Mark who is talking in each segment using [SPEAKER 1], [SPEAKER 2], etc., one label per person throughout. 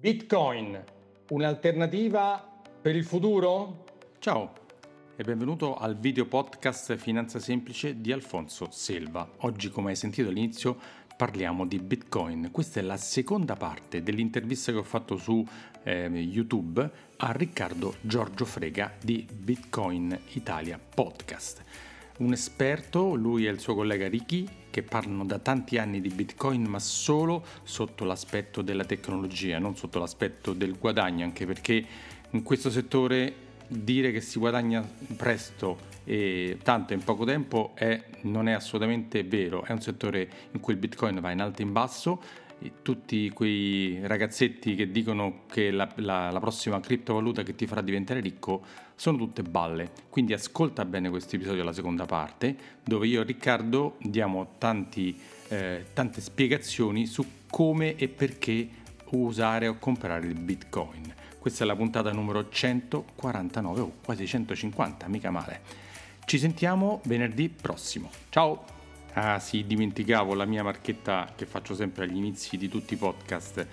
[SPEAKER 1] Bitcoin, un'alternativa per il futuro?
[SPEAKER 2] Ciao e benvenuto al video podcast Finanza Semplice di Alfonso Selva. Oggi, come hai sentito all'inizio, parliamo di Bitcoin. Questa è la seconda parte dell'intervista che ho fatto su eh, YouTube a Riccardo Giorgio Frega di Bitcoin Italia Podcast un esperto, lui e il suo collega Ricky, che parlano da tanti anni di Bitcoin, ma solo sotto l'aspetto della tecnologia, non sotto l'aspetto del guadagno, anche perché in questo settore dire che si guadagna presto e tanto in poco tempo è, non è assolutamente vero, è un settore in cui il Bitcoin va in alto e in basso tutti quei ragazzetti che dicono che la, la, la, prossima criptovaluta che ti farà diventare ricco sono tutte balle. Quindi ascolta bene questo episodio, la seconda parte, dove io e Riccardo diamo tanti, eh, tante spiegazioni su come e perché usare o comprare il Bitcoin. Questa è la puntata numero 149, oh, quasi 150, mica male. Ci sentiamo venerdì prossimo. Ciao! Ah sì, dimenticavo la mia marchetta che faccio sempre agli inizi di tutti i podcast.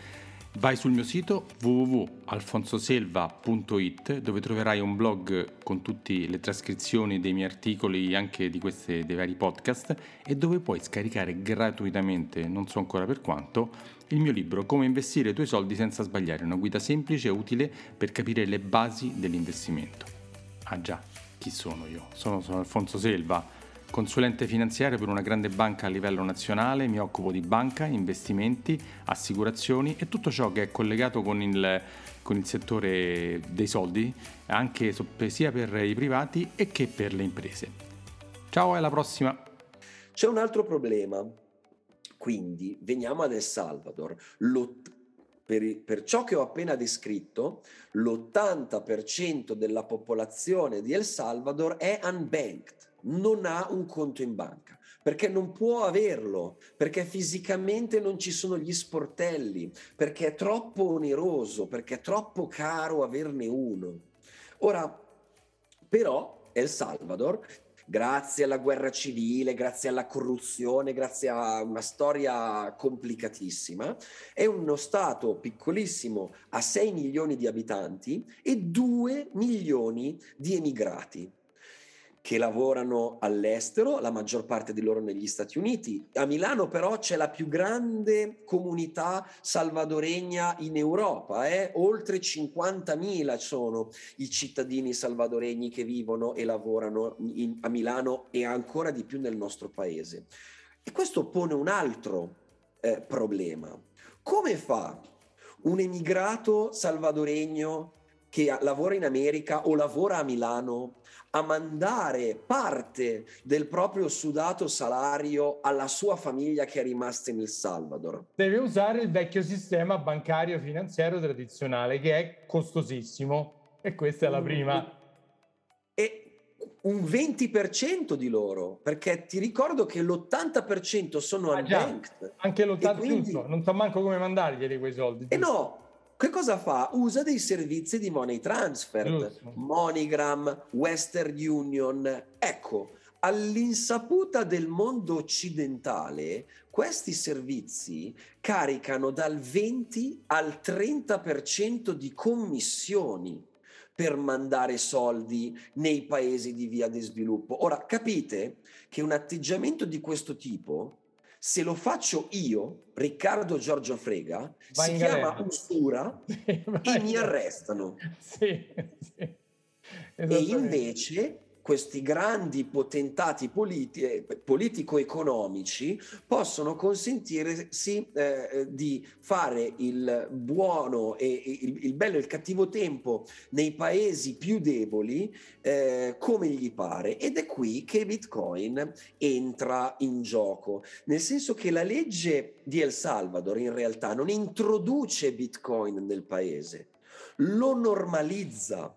[SPEAKER 2] Vai sul mio sito www.alfonsoselva.it dove troverai un blog con tutte le trascrizioni dei miei articoli, anche di queste, dei vari podcast, e dove puoi scaricare gratuitamente, non so ancora per quanto, il mio libro Come investire i tuoi soldi senza sbagliare, una guida semplice e utile per capire le basi dell'investimento. Ah già, chi sono io? Sono, sono Alfonso Selva Consulente finanziario per una grande banca a livello nazionale, mi occupo di banca, investimenti, assicurazioni e tutto ciò che è collegato con il, con il settore dei soldi, anche sia per i privati e che per le imprese. Ciao e alla prossima!
[SPEAKER 3] C'è un altro problema, quindi veniamo ad El Salvador. L'ott- per, per, ciò che ho appena descritto, l'80% della popolazione di El Salvador è unbanked non ha un conto in banca perché non può averlo, perché fisicamente non ci sono gli sportelli, perché è troppo oneroso, perché è troppo caro averne uno. Ora, però, El Salvador, grazie alla guerra civile, grazie alla corruzione, grazie a una storia complicatissima, è uno Stato piccolissimo a 6 milioni di abitanti e 2 milioni di emigrati che lavorano all'estero, la maggior parte di loro negli Stati Uniti. A Milano però c'è la più grande comunità salvadoregna in Europa, eh? oltre 50.000 sono i cittadini salvadoregni che vivono e lavorano in, a Milano e ancora di più nel nostro paese. E questo pone un altro eh, problema. Come fa un emigrato salvadoregno che lavora in America o lavora a Milano a mandare parte del proprio sudato salario alla sua famiglia che è rimasta in El Salvador.
[SPEAKER 1] Deve usare il vecchio sistema bancario finanziario tradizionale che è costosissimo e questa è la prima.
[SPEAKER 3] E un 20% di loro, perché ti ricordo che l'80% sono ah, unbanked.
[SPEAKER 1] Anche l'80%, quindi... non so manco come mandarglieli quei soldi.
[SPEAKER 3] E eh no, che cosa fa? Usa dei servizi di money transfer, Giusto. MoneyGram, Western Union. Ecco, all'insaputa del mondo occidentale, questi servizi caricano dal 20 al 30% di commissioni per mandare soldi nei paesi di via di sviluppo. Ora, capite che un atteggiamento di questo tipo se lo faccio io, Riccardo Giorgio Frega, vai si chiama usura sì, e mi arrestano. Sì, sì. E invece questi grandi potentati politi- eh, politico-economici possono consentirsi eh, di fare il buono e il, il, bello e il cattivo tempo nei paesi più deboli eh, come gli pare ed è qui che Bitcoin entra in gioco, nel senso che la legge di El Salvador in realtà non introduce Bitcoin nel paese, lo normalizza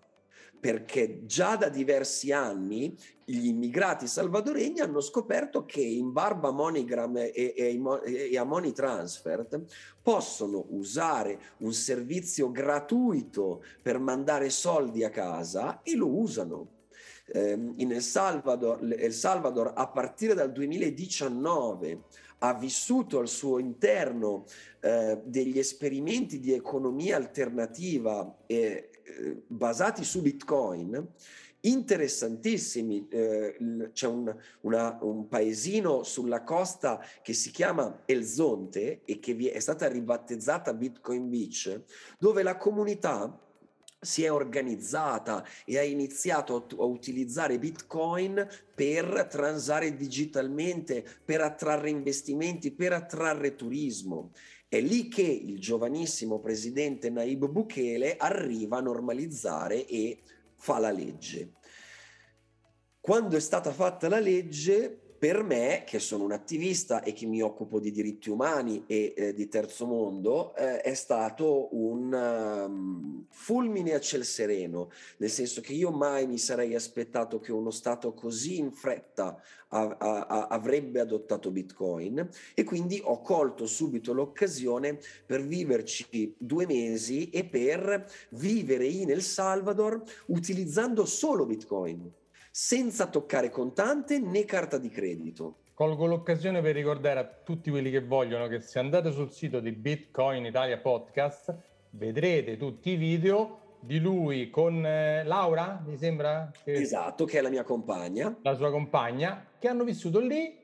[SPEAKER 3] perché già da diversi anni gli immigrati salvadoregni hanno scoperto che in barba a MoneyGram e, e, e, a Money Transfer possono usare un servizio gratuito per mandare soldi a casa e lo usano. Eh, in El Salvador, El Salvador a partire dal 2019 ha vissuto al suo interno eh, degli esperimenti di economia alternativa eh, basati su Bitcoin interessantissimi. Eh, c'è un, una, un, paesino sulla costa che si chiama Elzonte e che è stata ribattezzata Bitcoin Beach, dove la comunità si è organizzata e ha iniziato a utilizzare Bitcoin per transare digitalmente, per attrarre investimenti, per attrarre turismo. È lì che il giovanissimo presidente Naib Bukele arriva a normalizzare e fa la legge. Quando è stata fatta la legge, per me, che sono un attivista e che mi occupo di diritti umani e eh, di terzo mondo, eh, è stato un um, fulmine a ciel sereno, nel senso che io mai mi sarei aspettato che uno Stato così in fretta a, a, a, avrebbe adottato Bitcoin e quindi ho colto subito l'occasione per viverci due mesi e per vivere in El Salvador utilizzando solo Bitcoin senza toccare contante né carta di credito.
[SPEAKER 2] Colgo l'occasione per ricordare a tutti quelli che vogliono che se andate sul sito di Bitcoin Italia Podcast vedrete tutti i video di lui con eh, Laura, mi sembra?
[SPEAKER 3] Che... Esatto, che è la mia compagna.
[SPEAKER 2] La sua compagna, che hanno vissuto lì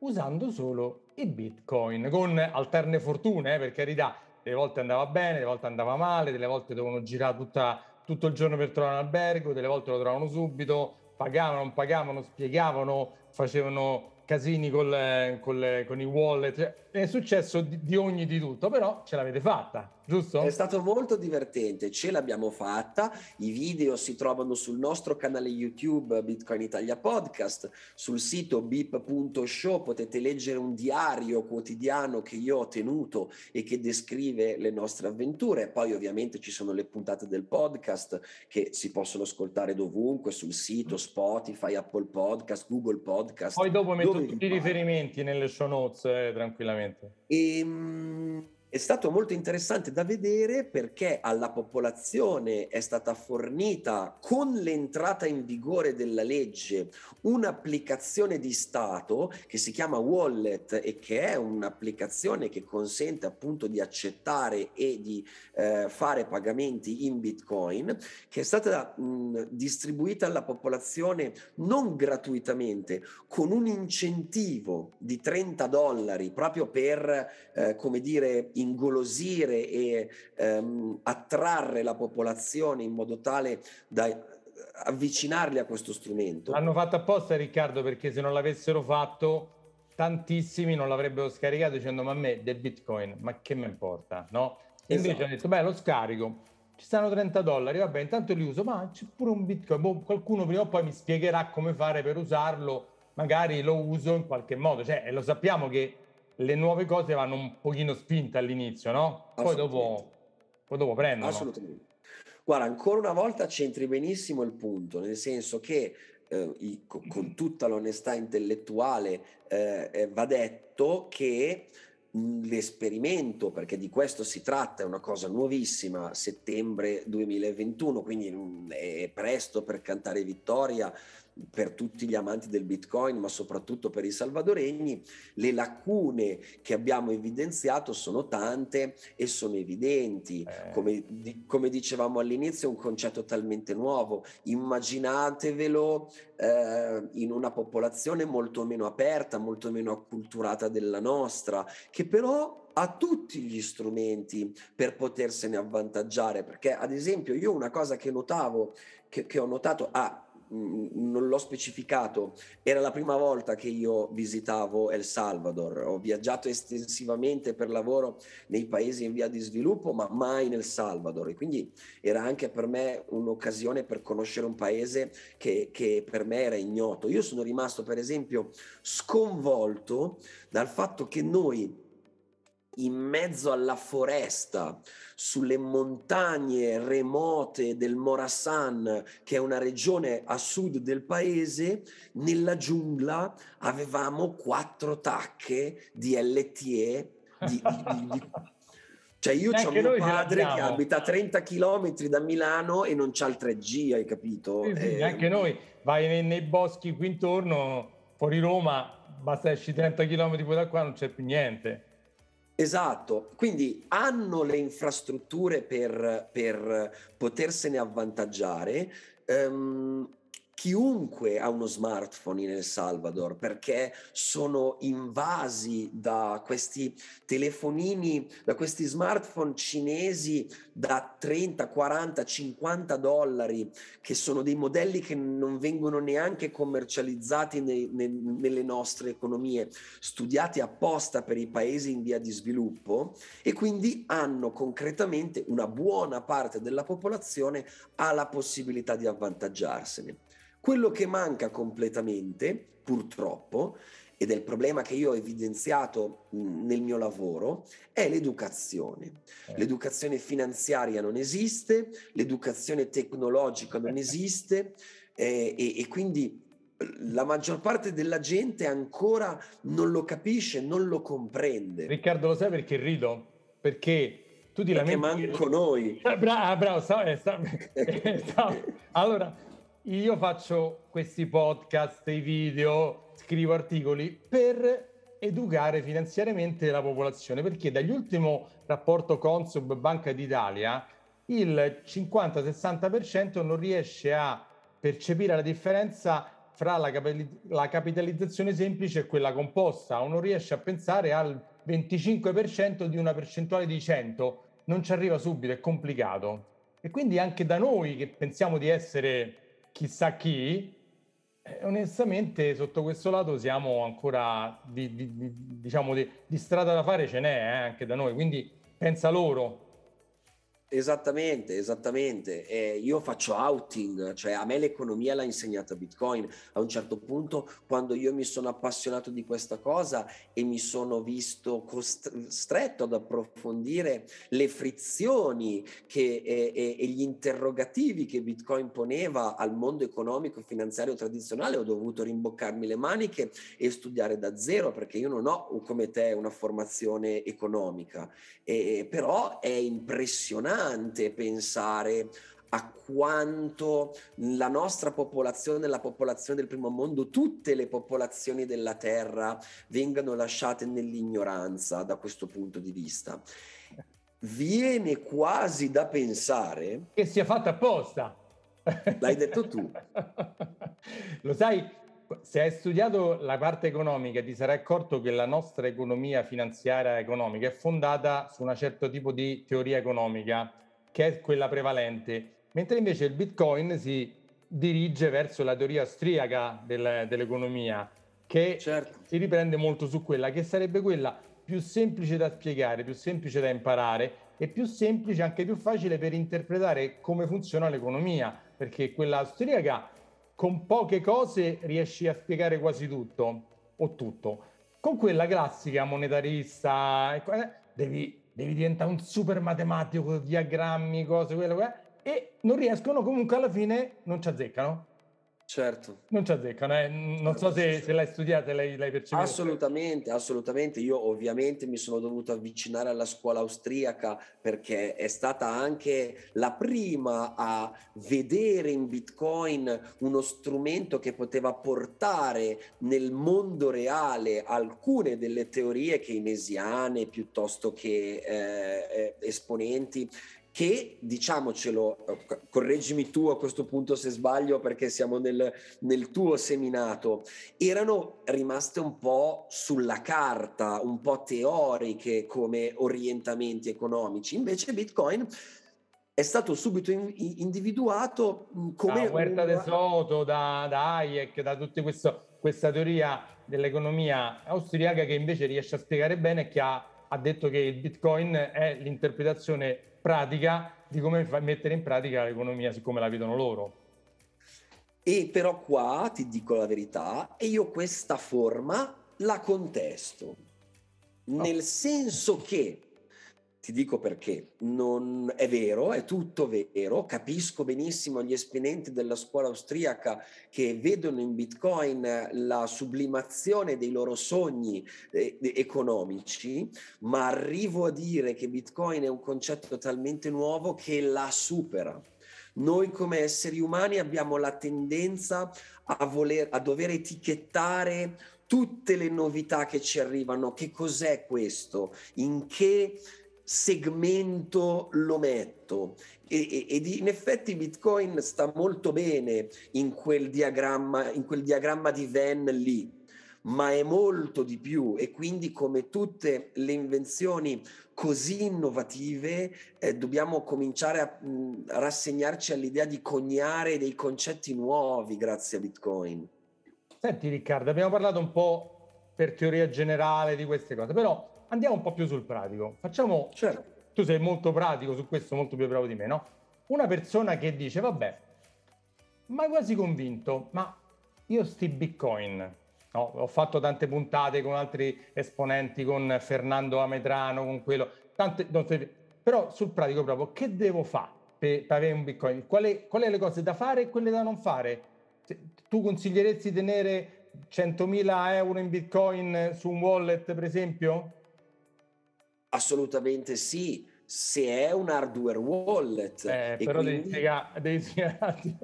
[SPEAKER 2] usando solo i Bitcoin, con alterne fortune, eh, per carità. Delle volte andava bene, delle volte andava male, delle volte dovevano girare tutta, tutto il giorno per trovare un albergo, delle volte lo trovavano subito, pagavano, non pagavano, spiegavano, facevano casini col, col, con i wallet. Cioè, è successo di, di ogni di tutto, però ce l'avete fatta giusto?
[SPEAKER 3] È stato molto divertente, ce l'abbiamo fatta, i video si trovano sul nostro canale YouTube Bitcoin Italia Podcast, sul sito bip.show potete leggere un diario quotidiano che io ho tenuto e che descrive le nostre avventure, poi ovviamente ci sono le puntate del podcast che si possono ascoltare dovunque, sul sito Spotify, Apple Podcast, Google Podcast.
[SPEAKER 2] Poi dopo metto tutti i riferimenti nelle show notes eh, tranquillamente.
[SPEAKER 3] Ehm, è stato molto interessante da vedere perché alla popolazione è stata fornita con l'entrata in vigore della legge un'applicazione di Stato che si chiama Wallet e che è un'applicazione che consente appunto di accettare e di eh, fare pagamenti in Bitcoin, che è stata mh, distribuita alla popolazione non gratuitamente, con un incentivo di 30 dollari proprio per, eh, come dire, ingolosire e ehm, attrarre la popolazione in modo tale da avvicinarli a questo strumento.
[SPEAKER 2] L'hanno fatto apposta Riccardo perché se non l'avessero fatto tantissimi non l'avrebbero scaricato dicendo ma a me del bitcoin ma che mi importa no? E invece esatto. hanno detto beh lo scarico ci stanno 30 dollari vabbè intanto li uso ma c'è pure un bitcoin boh, qualcuno prima o poi mi spiegherà come fare per usarlo magari lo uso in qualche modo cioè lo sappiamo che le nuove cose vanno un pochino spinte all'inizio, no? Poi dopo, poi dopo prendono.
[SPEAKER 3] Assolutamente. Guarda, ancora una volta c'entri benissimo il punto, nel senso che eh, i, con, con, tutta l'onestà intellettuale eh, eh, va detto che l'esperimento, perché di questo si tratta, è una cosa nuovissima, settembre 2021, quindi è presto per cantare vittoria, per tutti gli amanti del Bitcoin, ma soprattutto per i salvadoregni, le lacune che abbiamo evidenziato sono tante e sono evidenti. Eh. Come, di, come, dicevamo all'inizio, è un concetto talmente nuovo. Immaginatevelo eh, in una popolazione molto meno aperta, molto meno acculturata della nostra, che però ha tutti gli strumenti per potersene avvantaggiare. Perché, ad esempio, io una cosa che notavo, che, che ho notato, ah, non l'ho specificato, era la prima volta che io visitavo El Salvador, ho viaggiato estensivamente per lavoro nei paesi in via di sviluppo, ma mai nel Salvador. E quindi era anche per me un'occasione per conoscere un paese che, che per me era ignoto. Io sono rimasto per esempio sconvolto dal fatto che noi in mezzo alla foresta, sulle montagne remote del Morasan, che è una regione a sud del paese, nella giungla avevamo quattro tacche di LTE. Di, di, di, cioè io ho mio padre che abita a 30 km da Milano e non c'ha il 3G, hai capito?
[SPEAKER 2] Sì, sì, eh, anche noi, vai nei, nei boschi qui intorno, fuori Roma, basta esci 30 km da qua, non c'è più niente.
[SPEAKER 3] Esatto, quindi hanno le infrastrutture per, per potersene avvantaggiare. Um, chiunque ha uno smartphone in El Salvador perché sono invasi da questi telefonini, da questi smartphone cinesi da 30, 40, 50 dollari, che sono dei modelli che non vengono neanche commercializzati nei, nei, nelle nostre economie, studiati apposta per i paesi in via di sviluppo e quindi hanno concretamente una buona parte della popolazione ha la possibilità di avvantaggiarsene. Quello che manca completamente, purtroppo, ed è il problema che io ho evidenziato nel mio lavoro, è l'educazione. Eh. L'educazione finanziaria non esiste, l'educazione tecnologica non esiste eh, e, e quindi la maggior parte della gente ancora non lo capisce, non lo comprende.
[SPEAKER 2] Riccardo, lo sai perché rido? Perché tu ti lamenti...
[SPEAKER 3] Perché manco noi.
[SPEAKER 2] Ah, bravo, bravo, sta, eh, sta, sta. allora io faccio questi podcast, i video, scrivo articoli per educare finanziariamente la popolazione, perché dall'ultimo rapporto Consub Banca d'Italia il 50-60% non riesce a percepire la differenza fra la, la, capitalizzazione semplice e quella composta o non riesce a pensare al 25% di una percentuale di 100, non ci arriva subito, è complicato. E quindi anche da noi che pensiamo di essere chissà chi, eh, onestamente sotto questo lato siamo ancora di, di, di diciamo di, strada da fare ce n'è eh, anche da noi, quindi pensa loro
[SPEAKER 3] Esattamente, esattamente. Eh, io faccio outing, cioè a me l'economia l'ha insegnata Bitcoin. A un certo punto, quando io mi sono appassionato di questa cosa e mi sono visto costretto ad approfondire le frizioni che, e, e, e gli interrogativi che Bitcoin poneva al mondo economico e finanziario tradizionale, ho dovuto rimboccarmi le maniche e studiare da zero perché io non ho come te una formazione economica. E, però è impressionante allucinante pensare a quanto la nostra popolazione, la popolazione del primo mondo, tutte le popolazioni della Terra vengano lasciate nell'ignoranza da questo punto di vista. Viene quasi da pensare
[SPEAKER 2] che sia fatta apposta.
[SPEAKER 3] L'hai detto tu.
[SPEAKER 2] Lo sai, se hai studiato la parte economica ti sarai accorto che la nostra economia finanziaria economica è fondata su un certo tipo di teoria economica che è quella prevalente, mentre invece il Bitcoin si dirige verso la teoria austriaca del, dell'economia, che certo. si riprende molto su quella, che sarebbe quella più semplice da spiegare, più semplice da imparare e più semplice, anche più facile per interpretare come funziona l'economia, perché quella austriaca con poche cose riesci a spiegare quasi tutto o tutto. Con quella classica monetarista eh, devi devi diventare un super matematico, diagrammi, cose, quello, quello, e non riescono comunque alla fine, non ci azzeccano.
[SPEAKER 3] Certo.
[SPEAKER 2] Non ci azzeccano, eh? non so se, se l'hai studiata, l'hai, l'hai percepito.
[SPEAKER 3] Assolutamente, assolutamente. Io ovviamente mi sono dovuto avvicinare alla scuola austriaca perché è stata anche la prima a vedere in Bitcoin uno strumento che poteva portare nel mondo reale alcune delle teorie keynesiane piuttosto che eh, eh esponenti che diciamocelo, correggimi tu a questo punto se sbaglio perché siamo nel, nel, tuo seminato, erano rimaste un po' sulla carta, un po' teoriche come orientamenti economici. Invece Bitcoin è stato subito in, individuato come...
[SPEAKER 2] Da Huerta una... de Soto, da, da Hayek, da tutta questa teoria dell'economia austriaca che invece riesce a spiegare bene e che ha, ha detto che il Bitcoin è l'interpretazione pratica di come mettere in pratica l'economia siccome la vedono loro.
[SPEAKER 3] E però qua ti dico la verità, e io questa forma la contesto, nel senso che ti dico perché, non è vero, è tutto vero, capisco benissimo gli esponenti della scuola austriaca che vedono in Bitcoin la sublimazione dei loro sogni eh, economici, ma arrivo a dire che Bitcoin è un concetto talmente nuovo che la supera. Noi come esseri umani abbiamo la tendenza a, voler, a dover etichettare tutte le novità che ci arrivano, che cos'è questo, in che segmento lo metto. E, ed in effetti Bitcoin sta molto bene in quel diagramma, in quel diagramma di Venn lì ma è molto di più e quindi come tutte le invenzioni così innovative eh, dobbiamo cominciare a, mh, a rassegnarci all'idea di coniare dei concetti nuovi grazie a Bitcoin.
[SPEAKER 2] Senti Riccardo, abbiamo parlato un po' per teoria generale di queste cose, però andiamo un po' più sul pratico. Facciamo, certo. tu sei molto pratico su questo, molto più bravo di me, no? Una persona che dice, vabbè, ma quasi convinto, ma io sti Bitcoin, No, ho fatto tante puntate con altri esponenti, con Fernando Ametrano, con quello, tante, però sul pratico proprio, che devo fare per, per avere un Bitcoin? Quali, quali le cose da fare e quelle da non fare? Tu consiglieresti tenere 100.000 euro in Bitcoin su un wallet, per esempio?
[SPEAKER 3] Assolutamente sì, se è un hardware wallet.
[SPEAKER 2] Eh, però quindi... devi spiegare, devi spiegare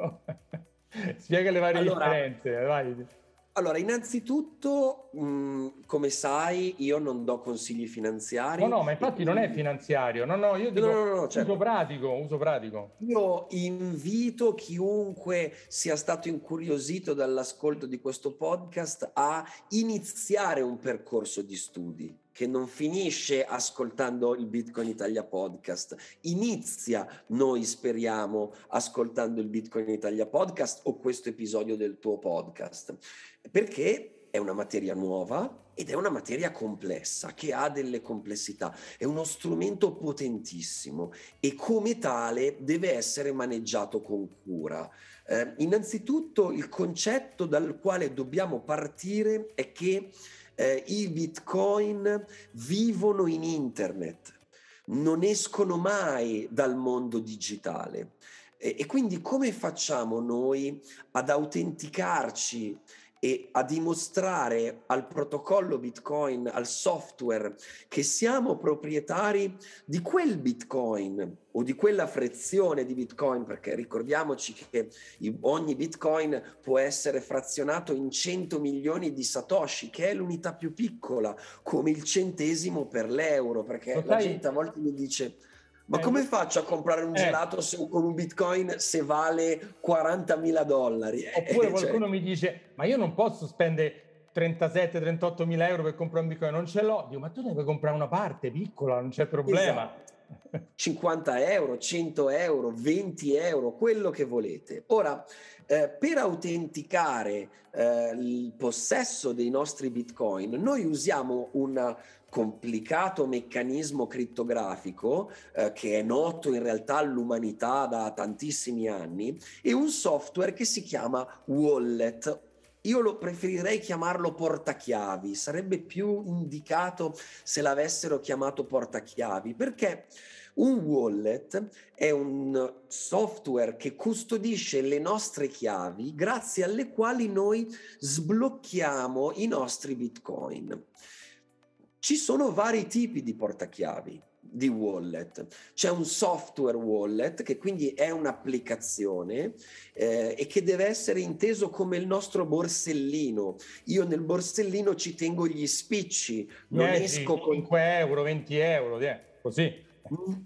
[SPEAKER 2] Spiega le varie allora, differenze, vai.
[SPEAKER 3] Allora, innanzitutto, mh, mm, come sai, io non do consigli finanziari.
[SPEAKER 2] No, no, ma infatti quindi... non è finanziario. No, no, io dico no, no, no, certo. uso pratico, uso pratico.
[SPEAKER 3] Io invito chiunque sia stato incuriosito dall'ascolto di questo podcast a iniziare un percorso di studi che non finisce ascoltando il Bitcoin Italia podcast, inizia, noi speriamo, ascoltando il Bitcoin Italia podcast o questo episodio del tuo podcast, perché è una materia nuova ed è una materia complessa, che ha delle complessità, è uno strumento potentissimo e come tale deve essere maneggiato con cura. Eh, innanzitutto il concetto dal quale dobbiamo partire è che eh, i bitcoin vivono in internet, non escono mai dal mondo digitale. E, e quindi come facciamo noi ad autenticarci e a dimostrare al protocollo Bitcoin, al software, che siamo proprietari di quel Bitcoin o di quella frazione di Bitcoin, perché ricordiamoci che ogni Bitcoin può essere frazionato in 100 milioni di Satoshi, che è l'unità più piccola, come il centesimo per l'euro, perché Lo la gente a volte mi dice ma eh, come faccio a comprare un eh. gelato se, con un bitcoin se vale 40.000 dollari?
[SPEAKER 2] Oppure cioè... qualcuno mi dice, ma io non posso spendere 37-38 mila euro per comprare un bitcoin, non ce l'ho. Dico, ma tu devi comprare una parte piccola, non c'è problema.
[SPEAKER 3] Esatto. 50 euro, 100 euro, 20 euro, quello che volete. Ora, eh, per autenticare eh, il possesso dei nostri bitcoin, noi usiamo un complicato meccanismo crittografico eh, che è noto in realtà all'umanità da tantissimi anni e un software che si chiama Wallet io lo preferirei chiamarlo portachiavi, sarebbe più indicato se l'avessero chiamato portachiavi, perché un wallet è un software che custodisce le nostre chiavi grazie alle quali noi sblocchiamo i nostri bitcoin. Ci sono vari tipi di portachiavi di wallet. C'è un software wallet che quindi è un'applicazione eh, e che deve essere inteso come il nostro borsellino. Io nel borsellino ci tengo gli spicci,
[SPEAKER 2] non eh, esco 5 con 5 euro, 20 euro, eh, così.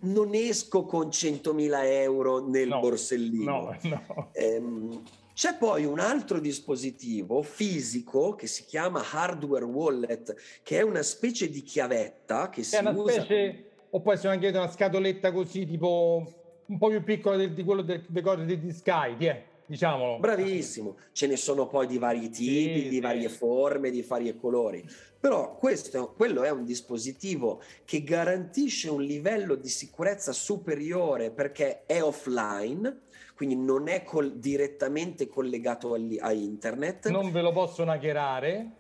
[SPEAKER 3] Non esco con 100.000 euro nel no, borsellino. No, no. Ehm, c'è poi un altro dispositivo fisico che si chiama hardware wallet, che è una specie di chiavetta che è si una usa... Specie,
[SPEAKER 2] o può essere anche una scatoletta così, tipo un po' più piccola del, di quello del, del, di Sky, eh, diciamolo.
[SPEAKER 3] Bravissimo, ce ne sono poi di vari tipi, sì, di sì. varie forme, di vari colori. Però questo, quello è un dispositivo che garantisce un livello di sicurezza superiore perché è offline, quindi non è col- direttamente collegato al- a internet.
[SPEAKER 2] Non ve lo possono hackerare.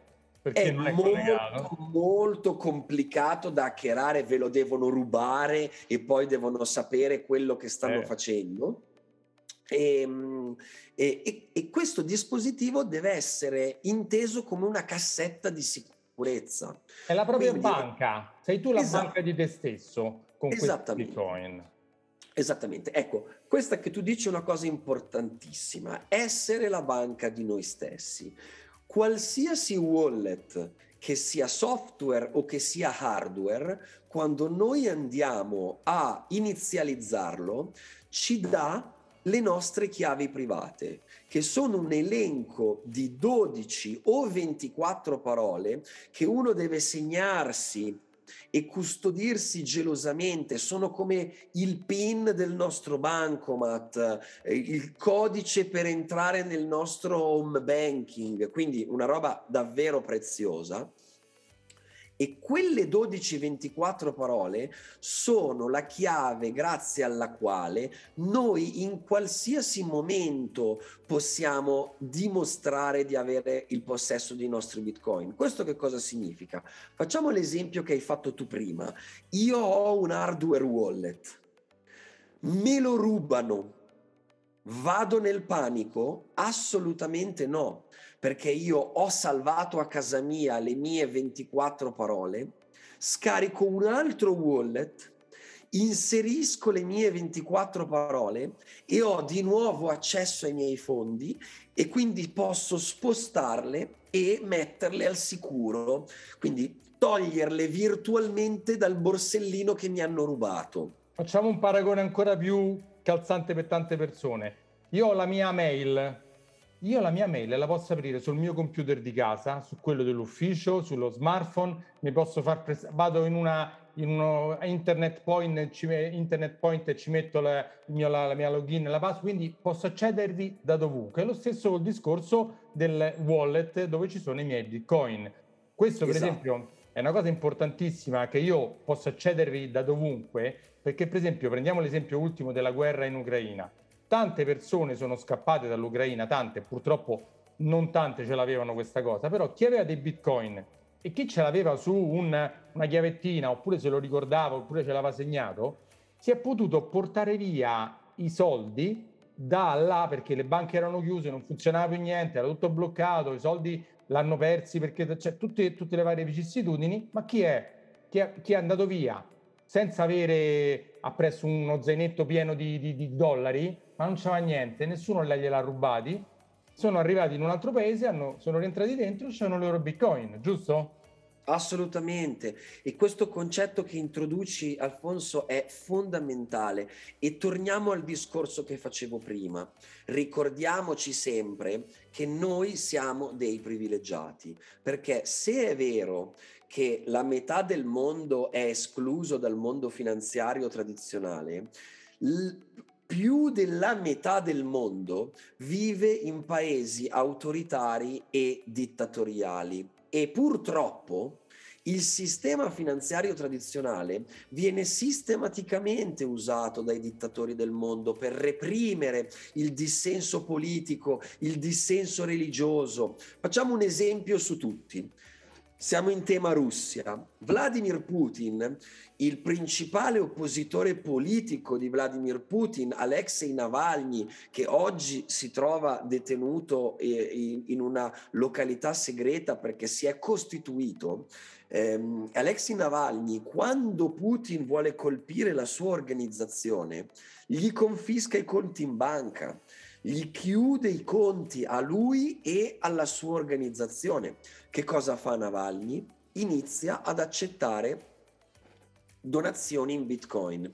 [SPEAKER 2] Perché
[SPEAKER 3] è, è molto, molto, complicato da hackerare, ve lo devono rubare e poi devono sapere quello che stanno eh. facendo. Ehm, e, e, e, questo dispositivo deve essere inteso come una cassetta di sicurezza.
[SPEAKER 2] È la propria Quindi, banca, sei tu la esatto, banca di te stesso con questi bitcoin.
[SPEAKER 3] Esattamente, ecco, questa che tu dici è una cosa importantissima, essere la banca di noi stessi. qualsiasi wallet che sia software o che sia hardware, quando noi andiamo a inizializzarlo, ci dà le nostre chiavi private, che sono un elenco di 12 o 24 parole che uno deve segnarsi e custodirsi gelosamente, sono come il PIN del nostro bancomat, eh, il codice per entrare nel nostro home banking, quindi una roba davvero preziosa. E quelle 12-24 parole sono la chiave grazie alla quale noi in qualsiasi momento possiamo dimostrare di avere il possesso dei nostri bitcoin. Questo che cosa significa? Facciamo l'esempio che hai fatto tu prima. Io ho un hardware wallet, me lo rubano, vado nel panico? Assolutamente no perché io ho salvato a casa mia le mie 24 parole, scarico un altro wallet, inserisco le mie 24 parole e ho di nuovo accesso ai miei fondi e quindi posso spostarle e metterle al sicuro, quindi toglierle virtualmente dal borsellino che mi hanno rubato.
[SPEAKER 2] Facciamo un paragone ancora più calzante per tante persone. Io ho la mia mail io la mia mail la posso aprire sul mio computer di casa, su quello dell'ufficio, sullo smartphone, mi posso far pres- vado in una in uno internet point, ci, internet point e ci metto la, mio, la, la mia login e la password, quindi posso accedervi da dovunque. Lo stesso col discorso del wallet dove ci sono i miei bitcoin. Questo, per esatto. esempio, è una cosa importantissima che io posso accedervi da dovunque, perché, per esempio, prendiamo l'esempio ultimo della guerra in Ucraina tante persone sono scappate dall'Ucraina, tante, purtroppo non tante ce l'avevano questa cosa, però chi aveva dei bitcoin e chi ce l'aveva su un, una chiavettina oppure se lo ricordava oppure ce l'aveva segnato, si è potuto portare via i soldi da là perché le banche erano chiuse, non funzionava più niente, era tutto bloccato, i soldi l'hanno persi perché cioè, tutte, tutte, le varie vicissitudini, ma chi è, chi è, chi è andato via senza avere appresso uno zainetto pieno di, di, di dollari? Ma non c'era niente, nessuno gliel'ha rubati, sono arrivati in un altro paese, hanno, sono rientrati dentro, c'erano i loro bitcoin, giusto?
[SPEAKER 3] Assolutamente. E questo concetto che introduci, Alfonso, è fondamentale. E torniamo al discorso che facevo prima. Ricordiamoci sempre che noi siamo dei privilegiati, perché se è vero che la metà del mondo è escluso dal mondo finanziario tradizionale, più della metà del mondo vive in paesi autoritari e dittatoriali e purtroppo il sistema finanziario tradizionale viene sistematicamente usato dai dittatori del mondo per reprimere il dissenso politico, il dissenso religioso. Facciamo un esempio su tutti. Siamo in tema Russia. Vladimir Putin, il principale oppositore politico di Vladimir Putin, Alexei Navalny, che oggi si trova detenuto eh, in una località segreta perché si è costituito, ehm, Alexei Navalny, quando Putin vuole colpire la sua organizzazione, gli confisca i conti in banca gli chiude i conti a lui e alla sua organizzazione. Che cosa fa Navalny? Inizia ad accettare donazioni in bitcoin.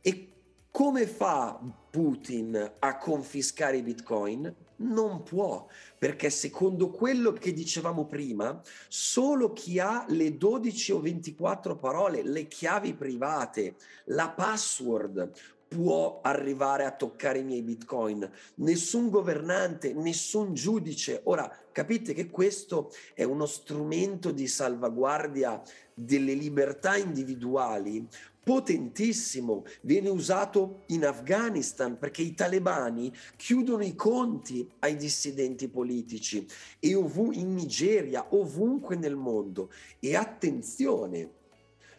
[SPEAKER 3] E come fa Putin a confiscare i bitcoin? Non può, perché secondo quello che dicevamo prima, solo chi ha le 12 o 24 parole, le chiavi private, la password può arrivare a toccare i miei bitcoin, nessun governante, nessun giudice. Ora capite che questo è uno strumento di salvaguardia delle libertà individuali potentissimo, viene usato in Afghanistan perché i talebani chiudono i conti ai dissidenti politici e ov- in Nigeria, ovunque nel mondo. E attenzione,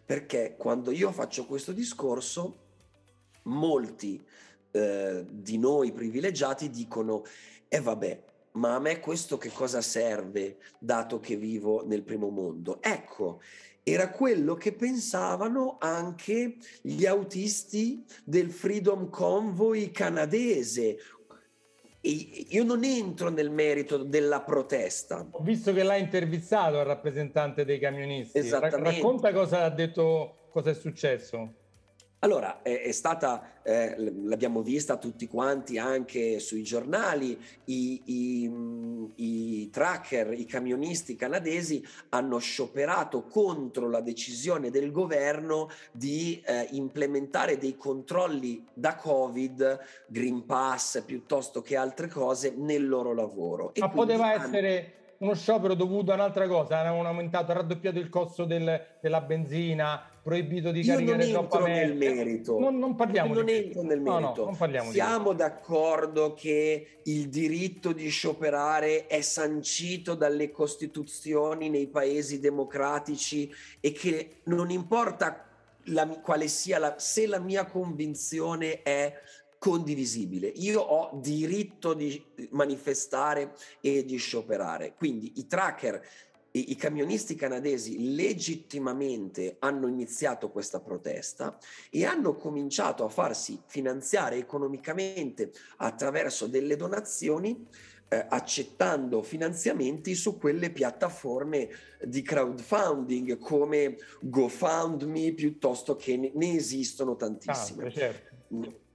[SPEAKER 3] perché quando io faccio questo discorso molti eh, di noi privilegiati dicono, e eh vabbè, ma a me questo che cosa serve dato che vivo nel primo mondo? Ecco, era quello che pensavano anche gli autisti del Freedom Convoy canadese io non entro nel merito della protesta.
[SPEAKER 2] Ho visto che l'ha intervistato il rappresentante dei camionisti.
[SPEAKER 3] Esattamente.
[SPEAKER 2] Racconta cosa ha detto, cosa è successo.
[SPEAKER 3] Allora, è, è stata, eh, l'abbiamo vista tutti quanti anche sui giornali, i, i, i, tracker, i camionisti canadesi hanno scioperato contro la decisione del governo di eh, implementare dei controlli da Covid, Green Pass piuttosto che altre cose nel loro lavoro.
[SPEAKER 2] Ma poteva hanno... essere uno sciopero dovuto a un'altra cosa, hanno aumentato, raddoppiato il costo del, della benzina, proibito di Io caricare troppa
[SPEAKER 3] nel merito.
[SPEAKER 2] Non, non parliamo
[SPEAKER 3] non
[SPEAKER 2] di
[SPEAKER 3] entro nel merito.
[SPEAKER 2] No, no,
[SPEAKER 3] Siamo d'accordo che il diritto di scioperare è sancito dalle costituzioni nei paesi democratici e che non importa la, quale sia la, se la mia convinzione è condivisibile. Io ho diritto di manifestare e di scioperare. Quindi i tracker, i, i camionisti canadesi legittimamente hanno iniziato questa protesta e hanno cominciato a farsi finanziare economicamente attraverso delle donazioni eh, accettando finanziamenti su quelle piattaforme di crowdfunding come GoFundMe piuttosto che ne, ne esistono tantissime. Ah, certo.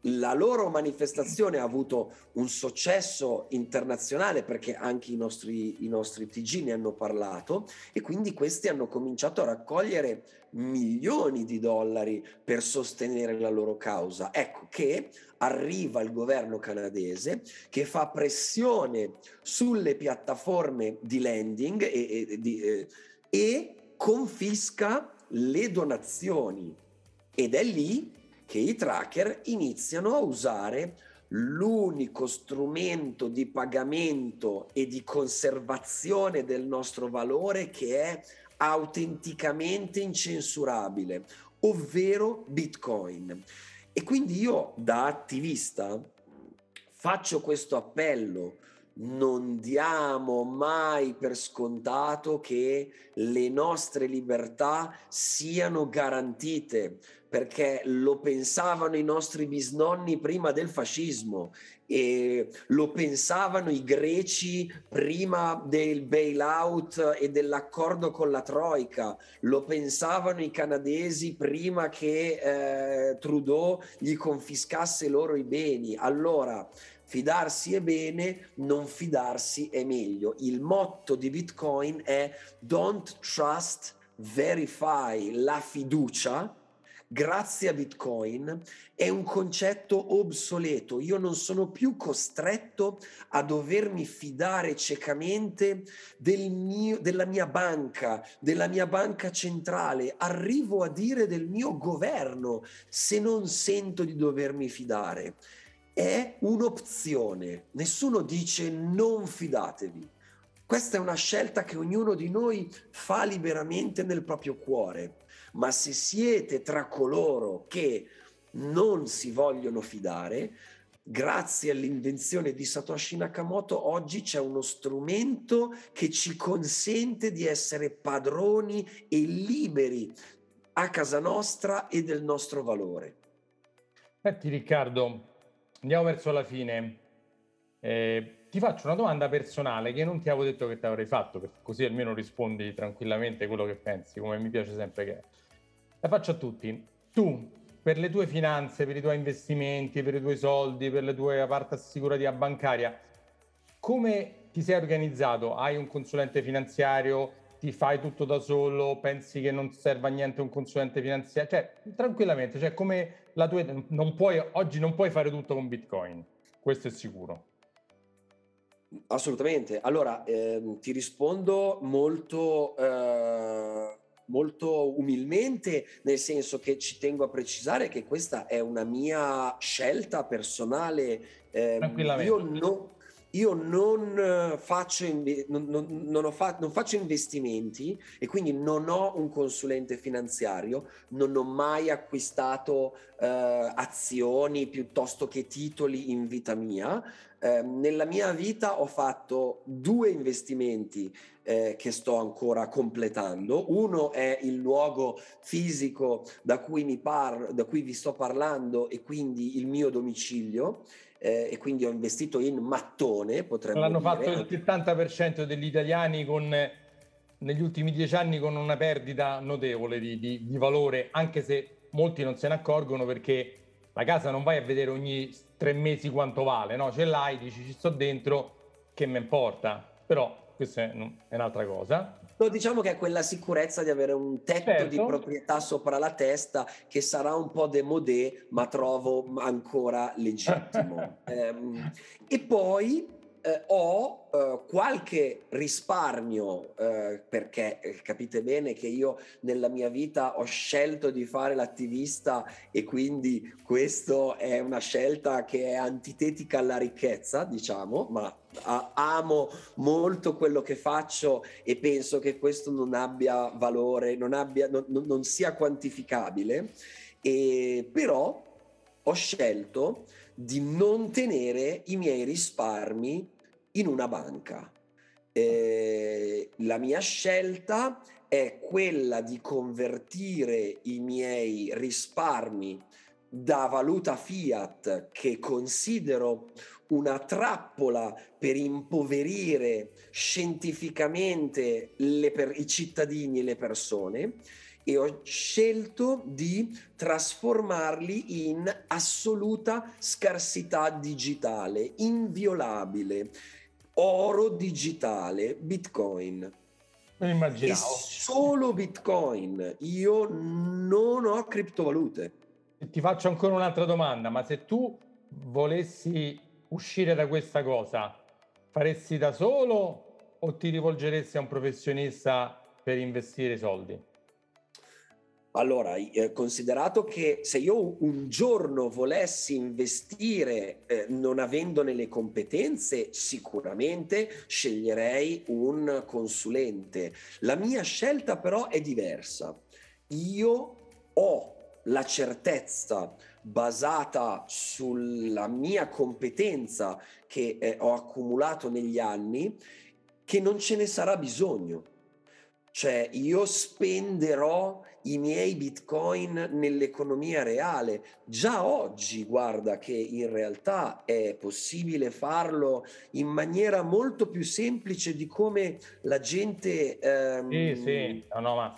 [SPEAKER 3] La loro manifestazione ha avuto un successo internazionale perché anche i nostri, i nostri TG ne hanno parlato e quindi questi hanno cominciato a raccogliere milioni di dollari per sostenere la loro causa. Ecco che arriva il governo canadese che fa pressione sulle piattaforme di lending e, e, di, eh, e confisca le donazioni ed è lì che i tracker iniziano a usare l'unico strumento di pagamento e di conservazione del nostro valore che è autenticamente incensurabile, ovvero Bitcoin. E quindi io da attivista faccio questo appello, non diamo mai per scontato che le nostre libertà siano garantite perché lo pensavano i nostri bisnonni prima del fascismo e lo pensavano i greci prima del bailout e dell'accordo con la Troica, lo pensavano i canadesi prima che eh, Trudeau gli confiscasse loro i beni. Allora, fidarsi è bene, non fidarsi è meglio. Il motto di Bitcoin è don't trust, verify la fiducia grazie a Bitcoin è un concetto obsoleto. Io non sono più costretto a dovermi fidare ciecamente del mio, della mia banca, della mia banca centrale. Arrivo a dire del mio governo se non sento di dovermi fidare. È un'opzione. Nessuno dice non fidatevi. Questa è una scelta che ognuno di noi fa liberamente nel proprio cuore ma se siete tra coloro che non si vogliono fidare, grazie all'invenzione di Satoshi Nakamoto oggi c'è uno strumento che ci consente di essere padroni e liberi a casa nostra e del nostro valore.
[SPEAKER 2] Senti Riccardo, andiamo verso la fine. Eh, ti faccio una domanda personale che non ti avevo detto che ti avrei fatto, così almeno rispondi tranquillamente quello che pensi, come mi piace sempre che. La faccio a tutti. Tu, per le tue finanze, per i tuoi investimenti, per i tuoi soldi, per le tue parte assicurativa bancaria, come ti sei organizzato? Hai un consulente finanziario? Ti fai tutto da solo? Pensi che non serva a niente un consulente finanziario? Cioè, tranquillamente, cioè come la tua... Non puoi, oggi non puoi fare tutto con Bitcoin, questo è sicuro.
[SPEAKER 3] Assolutamente. Allora, ehm, ti rispondo molto... Eh molto umilmente, nel senso che ci tengo a precisare che questa è una mia scelta personale.
[SPEAKER 2] Eh,
[SPEAKER 3] io, no, io non faccio, non, non, non, fa, non faccio investimenti e quindi non ho un consulente finanziario, non ho mai acquistato eh, azioni piuttosto che titoli in vita mia. Eh, nella mia vita ho fatto due investimenti eh, che sto ancora completando. Uno è il luogo fisico da cui, mi par- da cui vi sto parlando e quindi il mio domicilio. Eh, e quindi ho investito in mattone, potremmo
[SPEAKER 2] L'hanno fatto il 70% degli italiani con, negli ultimi dieci anni con una perdita notevole di, di, di valore, anche se molti non se ne accorgono perché la casa non vai a vedere ogni tre mesi quanto vale, no? Ce l'hai, dici ci sto dentro, che mi importa. Però questa è, è un'altra cosa.
[SPEAKER 3] No, diciamo che è quella sicurezza di avere un tetto certo. di proprietà sopra la testa che sarà un po' demodé, ma trovo ancora legittimo. ehm, e poi eh, ho eh, qualche risparmio eh, perché eh, capite bene che io nella mia vita ho scelto di fare l'attivista e quindi questo è una scelta che è antitetica alla ricchezza, diciamo, ma amo molto quello che faccio e penso che questo non abbia valore, non, abbia, non, non sia quantificabile, e, però ho scelto di non tenere i miei risparmi in una banca. Eh, la mia scelta è quella di convertire i miei risparmi da valuta fiat che considero una trappola per impoverire scientificamente per, i cittadini e le persone e ho scelto di trasformarli in assoluta scarsità digitale, inviolabile, oro digitale, bitcoin.
[SPEAKER 2] Immaginavo.
[SPEAKER 3] E solo bitcoin, io non ho criptovalute.
[SPEAKER 2] Ti faccio ancora un'altra domanda, ma se tu volessi uscire da questa cosa, faresti da solo o ti rivolgeresti a un professionista per investire soldi?
[SPEAKER 3] Allora, eh, considerato che se io un giorno volessi investire eh, non avendone le competenze, sicuramente sceglierei un consulente. La mia scelta però è diversa. Io ho la certezza basata sulla mia competenza che eh, ho accumulato negli anni che non ce ne sarà bisogno. Cioè io spenderò i miei bitcoin nell'economia reale. Già oggi, guarda che in realtà è possibile farlo in maniera molto più semplice di come la gente...
[SPEAKER 2] Ehm... Sì, sì, no, no, ma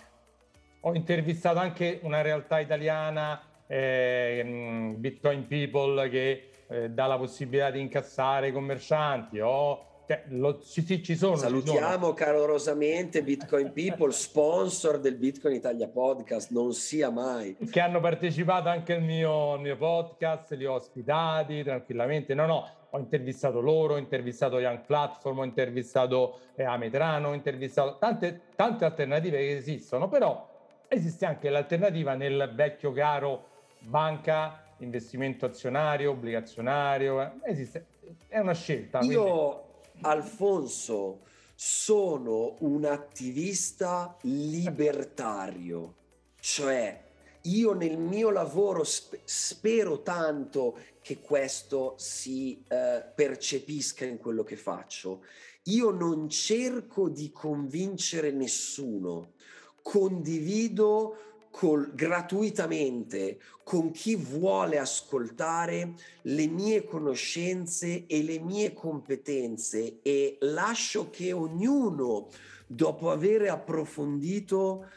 [SPEAKER 2] ho intervistato anche una realtà italiana, eh, Bitcoin People, che eh, dà la possibilità di incassare i commercianti. Ho cioè, lo, sì, ci sono.
[SPEAKER 3] Salutiamo
[SPEAKER 2] ci
[SPEAKER 3] calorosamente Bitcoin People, sponsor del Bitcoin Italia Podcast, non sia mai.
[SPEAKER 2] Che hanno partecipato anche al mio, mio podcast, li ho ospitati tranquillamente. No, no, ho intervistato loro, ho intervistato Young Platform, ho intervistato eh, Ametrano, ho intervistato tante, tante alternative che esistono, però esiste anche l'alternativa nel vecchio caro banca, investimento azionario, obbligazionario, eh, esiste, è una scelta.
[SPEAKER 3] Io quindi... Alfonso, sono un attivista libertario, cioè io nel mio lavoro sp- spero tanto che questo si eh, percepisca in quello che faccio. Io non cerco di convincere nessuno, condivido col, gratuitamente con chi vuole ascoltare le mie conoscenze e le mie competenze e lascio che ognuno, dopo aver approfondito,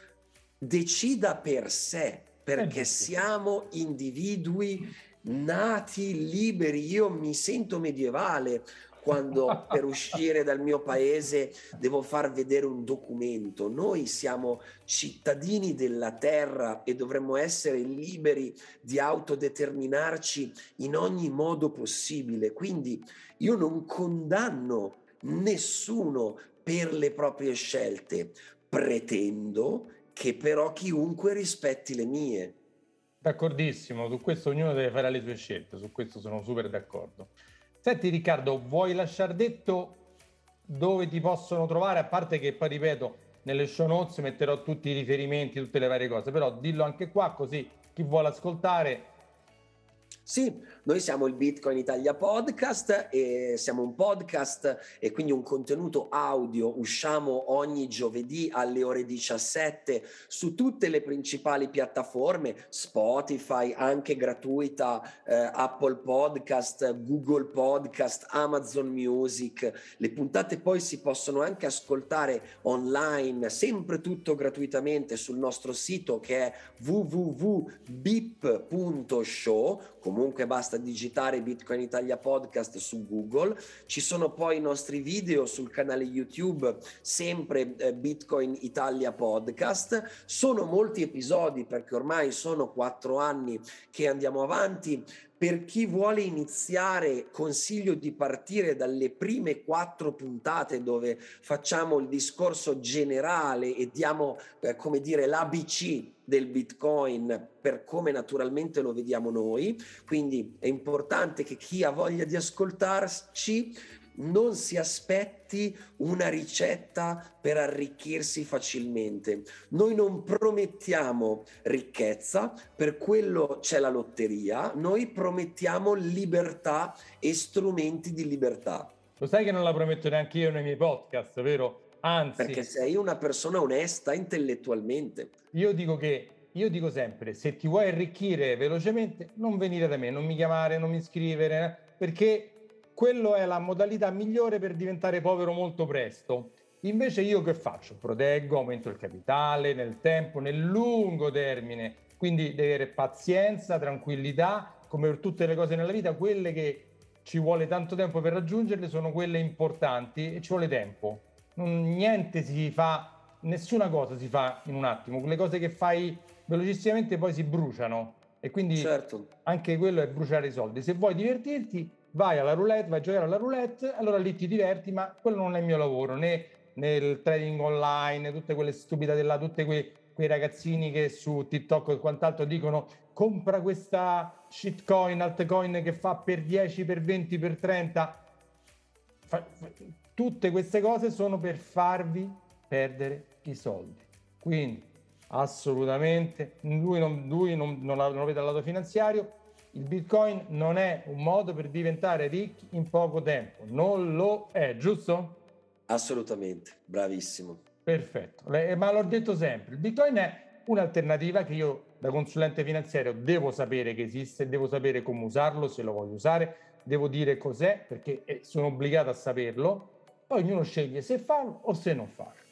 [SPEAKER 3] decida per sé, perché siamo individui nati liberi. Io mi sento medievale, quando per uscire dal mio paese devo far vedere un documento. Noi siamo cittadini della terra e dovremmo essere liberi di autodeterminarci in ogni modo possibile. Quindi io non condanno nessuno per le proprie scelte, pretendo che però chiunque rispetti le mie.
[SPEAKER 2] D'accordissimo, su questo ognuno deve fare le sue scelte, su questo sono super d'accordo. Senti Riccardo, vuoi lasciare detto dove ti possono trovare? A parte che poi ripeto, nelle show notes metterò tutti i riferimenti, tutte le varie cose, però dillo anche qua così chi vuole ascoltare
[SPEAKER 3] Sì, noi siamo il Bitcoin Italia Podcast e siamo un podcast e quindi un contenuto audio. Usciamo ogni giovedì alle ore 17 su tutte le principali piattaforme, Spotify, anche gratuita, eh, Apple Podcast, Google Podcast, Amazon Music. Le puntate poi si possono anche ascoltare online, sempre tutto gratuitamente sul nostro sito che è www.bip.show comunque basta digitare Bitcoin Italia Podcast su Google. Ci sono poi i nostri video sul canale YouTube, sempre eh, Bitcoin Italia Podcast. Sono molti episodi perché ormai sono quattro anni che andiamo avanti. Per chi vuole iniziare, consiglio di partire dalle prime quattro puntate dove facciamo il discorso generale e diamo, eh, come dire, l'ABC del Bitcoin per come naturalmente lo vediamo noi. Quindi è importante che chi ha voglia di ascoltarci non si aspetti una ricetta per arricchirsi facilmente. Noi non promettiamo ricchezza, per quello c'è la lotteria, noi promettiamo libertà e strumenti di libertà.
[SPEAKER 2] Lo sai che non la prometto neanche io nei miei podcast, vero? Anzi,
[SPEAKER 3] perché sei una persona onesta intellettualmente.
[SPEAKER 2] Io dico che io dico sempre: se ti vuoi arricchire velocemente, non venire da me, non mi chiamare, non mi scrivere, perché quello è la modalità migliore per diventare povero molto presto. Invece io che faccio? Proteggo, aumento il capitale nel tempo, nel lungo termine. Quindi devi avere pazienza, tranquillità, come per tutte le cose nella vita, quelle che ci vuole tanto tempo per raggiungerle sono quelle importanti e ci vuole tempo niente si fa, nessuna cosa si fa in un attimo, le cose che fai velocissimamente poi si bruciano e quindi certo. anche quello è bruciare i soldi. Se vuoi divertirti, vai alla roulette, vai a giocare alla roulette, allora lì ti diverti, ma quello non è il mio lavoro, né nel trading online, tutte quelle stupidate là, tutti quei, quei ragazzini che su TikTok e quant'altro dicono compra questa shitcoin, altcoin che fa per 10, per 20, per 30. Fa, Tutte queste cose sono per farvi perdere i soldi. Quindi assolutamente lui non, lui non, non, non lo vede dal lato finanziario. Il Bitcoin non è un modo per diventare ricchi in poco tempo, non lo è, giusto?
[SPEAKER 3] Assolutamente, bravissimo.
[SPEAKER 2] Perfetto, ma l'ho detto sempre, il Bitcoin è un'alternativa che io da consulente finanziario devo sapere che esiste, devo sapere come usarlo, se lo voglio usare, devo dire cos'è perché eh, sono obbligato a saperlo poi ognuno sceglie se farlo o se non farlo.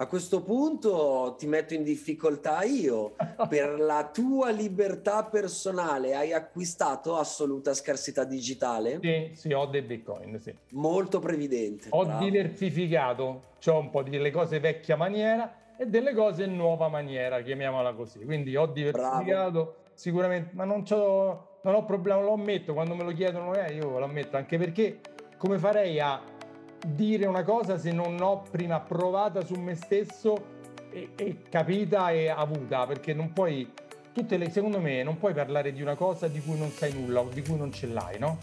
[SPEAKER 3] A questo punto ti metto in difficoltà io. Per la tua libertà personale hai acquistato assoluta scarsità digitale?
[SPEAKER 2] Sì, sì, ho dei bitcoin, sì.
[SPEAKER 3] Molto previdente.
[SPEAKER 2] Ho bravo. diversificato, ho un po' delle cose vecchia maniera e delle cose nuova maniera, chiamiamola così. Quindi ho diversificato bravo. sicuramente, ma non, non ho problema, lo ammetto, quando me lo chiedono eh, io lo ammetto, anche perché come farei a dire una cosa se non ho prima provata su me stesso e, e capita e avuta, perché non puoi, tutte le, secondo me, non puoi parlare di una cosa di cui non sai nulla o di cui non ce l'hai, no?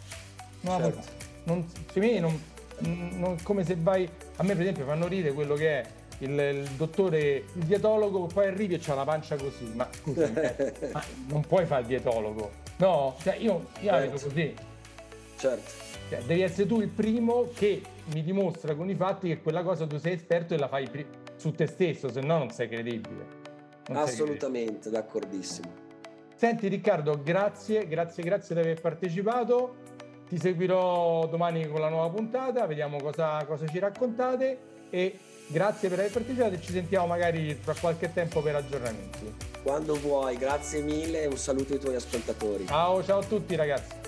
[SPEAKER 2] No, certo. non, me non, non, come se vai, a me per esempio fanno ridere quello che è il, il dottore, il dietologo, poi arrivi e c'ha la pancia così, ma scusa, ma non puoi fare il dietologo, no? Cioè io, io certo. la vedo così.
[SPEAKER 3] Certo.
[SPEAKER 2] Cioè, devi essere tu il primo che mi dimostra con i fatti che quella cosa tu sei esperto e la fai pri- su te stesso, se no non sei credibile.
[SPEAKER 3] Non Assolutamente, sei credibile. d'accordissimo.
[SPEAKER 2] Senti Riccardo, grazie, grazie, grazie di aver partecipato. Ti seguirò domani con la nuova puntata, vediamo cosa, cosa ci raccontate e grazie per aver partecipato e ci sentiamo magari tra qualche tempo per aggiornamenti.
[SPEAKER 3] Quando vuoi, grazie mille e un saluto ai tuoi ascoltatori.
[SPEAKER 2] Ciao, ciao a tutti ragazzi.